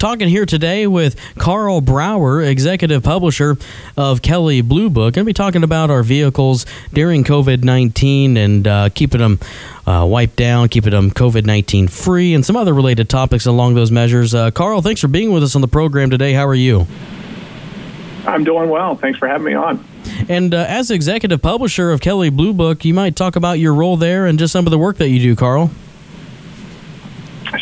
Talking here today with Karl Brauer, executive publisher of Kelley Blue Book. Going to be talking about our vehicles during COVID 19 and uh, keeping them uh, wiped down, keeping them COVID 19 free, and some other related topics along those measures. Uh, Karl, thanks for being with us on the program today. How are you? I'm doing well. Thanks for having me on. And uh, as executive publisher of Kelley Blue Book, you might talk about your role there and just some of the work that you do, Karl.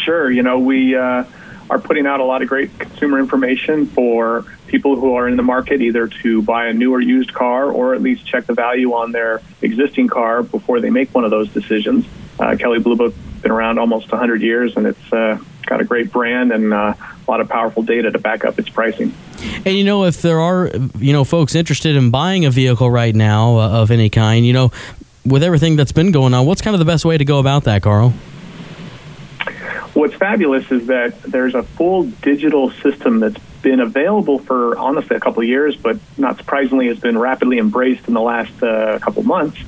Sure. You know, we uh, are putting out a lot of great consumer information for people who are in the market either to buy a new or used car or at least check the value on their existing car before they make one of those decisions. Uh, Kelley Blue Book has been around almost 100 years and it's uh, got a great brand and uh, a lot of powerful data to back up its pricing. And you know, if there are you know folks interested in buying a vehicle right now uh, of any kind, you know, with everything that's been going on, what's kind of the best way to go about that, Karl? What's fabulous is that there's a full digital system that's been available for honestly a couple of years, but not surprisingly has been rapidly embraced in the last uh, couple months.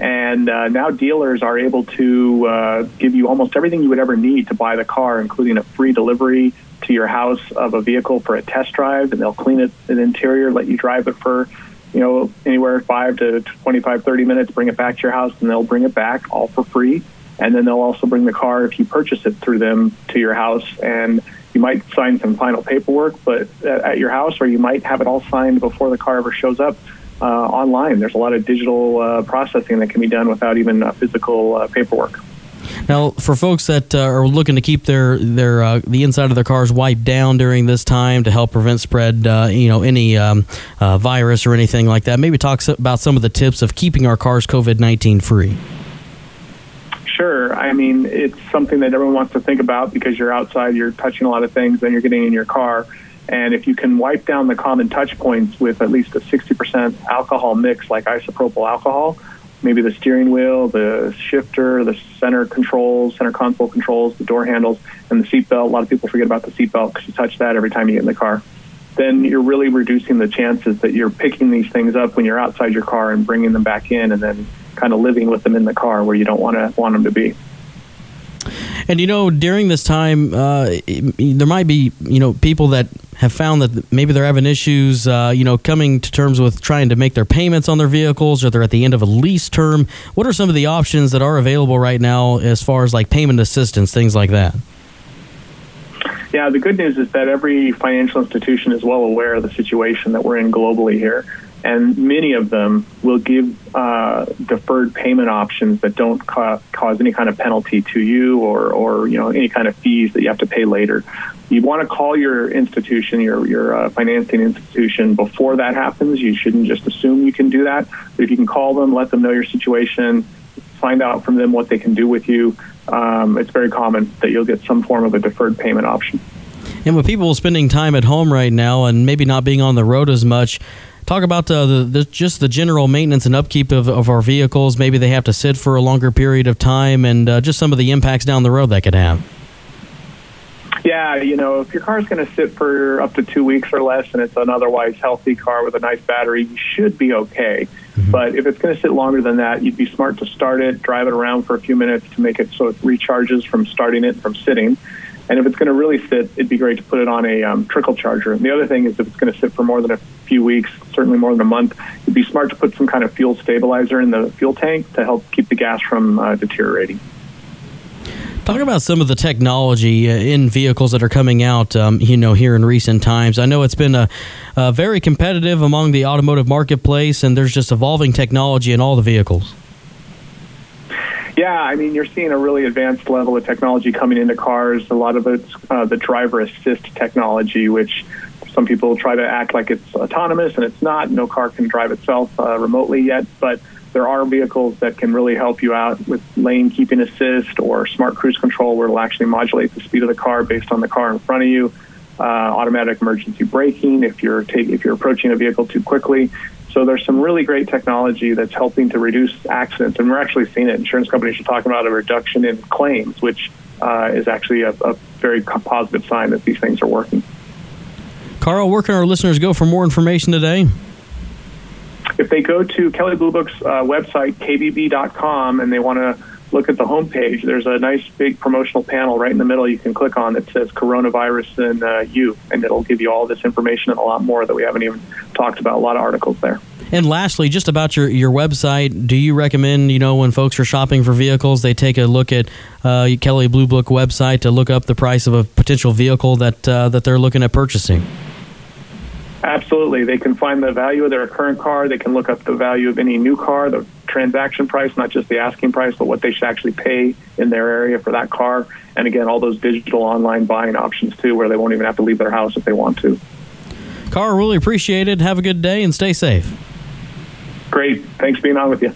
And uh, now dealers are able to uh, give you almost everything you would ever need to buy the car, including a free delivery to your house of a vehicle for a test drive, and they'll clean it the interior, let you drive it for you know anywhere five to 25 30 minutes bring it back to your house and they'll bring it back all for free and then they'll also bring the car if you purchase it through them to your house. And you might sign some final paperwork but at your house or you might have it all signed before the car ever shows up uh, online. There's a lot of digital uh, processing that can be done without even uh, physical paperwork. Now, for folks that uh, are looking to keep their their uh, the inside of their cars wiped down during this time to help prevent spread, uh, you know, any um, virus or anything like that, maybe talk about some of the tips of keeping our cars COVID nineteen free. I mean, it's something that everyone wants to think about because you're outside, you're touching a lot of things, then you're getting in your car. And if you can wipe down the common touch points with at least a 60% alcohol mix, like isopropyl alcohol, maybe the steering wheel, the shifter, the center controls, center console controls, the door handles, and the seatbelt. A lot of people forget about the seatbelt because you touch that every time you get in the car. Then you're really reducing the chances that you're picking these things up when you're outside your car and bringing them back in, and then kind of living with them in the car where you don't want to want them to be. And you know, during this time, uh, there might be you know people that have found that maybe they're having issues, uh, you know, coming to terms with trying to make their payments on their vehicles, or they're at the end of a lease term. What are some of the options that are available right now as far as like payment assistance, things like that? Yeah, the good news is that every financial institution is well aware of the situation that we're in globally here and many of them will give uh, deferred payment options that don't ca- cause any kind of penalty to you or, or you know any kind of fees that you have to pay later. You want to call your institution, your your uh, financing institution before that happens. You shouldn't just assume you can do that. But if you can call them, let them know your situation, find out from them what they can do with you. Um, it's very common that you'll get some form of a deferred payment option. And with people spending time at home right now and maybe not being on the road as much, talk about uh, the, the, just the general maintenance and upkeep of, of our vehicles. Maybe they have to sit for a longer period of time, and uh, just some of the impacts down the road that could have. Yeah, you know, if your car is going to sit for up to two weeks or less, and it's an otherwise healthy car with a nice battery, you should be okay. Mm-hmm. But if it's going to sit longer than that, you'd be smart to start it, drive it around for a few minutes to make it so it recharges from starting it from sitting. And if it's going to really sit, it'd be great to put it on a um, trickle charger. And the other thing is if it's going to sit for more than a few weeks, certainly more than a month, it'd be smart to put some kind of fuel stabilizer in the fuel tank to help keep the gas from uh, deteriorating. Talk about some of the technology uh, in vehicles that are coming out, um, you know, here in recent times. I know it's been a, a very competitive among the automotive marketplace, and there's just evolving technology in all the vehicles. Yeah, I mean, you're seeing a really advanced level of technology coming into cars. A lot of it's uh, the driver assist technology, which some people try to act like it's autonomous, and it's not. No car can drive itself uh, remotely yet, but there are vehicles that can really help you out with lane keeping assist or smart cruise control, where it'll actually modulate the speed of the car based on the car in front of you. Uh, automatic emergency braking if you're take, if you're approaching a vehicle too quickly. So there's some really great technology that's helping to reduce accidents, and we're actually seeing it. Insurance companies are talking about a reduction in claims, which uh, is actually a, a very positive sign that these things are working. Karl, where can our listeners go for more information today? If they go to Kelley Blue Book's uh, website, kbb.com, and they want to look at the homepage. There's a nice big promotional panel right in the middle you can click on that says coronavirus and uh, you, and it'll give you all this information and a lot more that we haven't even talked about. A lot of articles there. And lastly, just about your, your website, do you recommend, you know, when folks are shopping for vehicles, they take a look at uh, Kelley Blue Book website to look up the price of a potential vehicle that uh, that they're looking at purchasing? Absolutely. They can find the value of their current car. They can look up the value of any new car, the transaction price, not just the asking price, but what they should actually pay in their area for that car. And again, all those digital online buying options too, where they won't even have to leave their house if they want to. Karl, really appreciate it. Have a good day and stay safe. Great. Thanks for being on with you.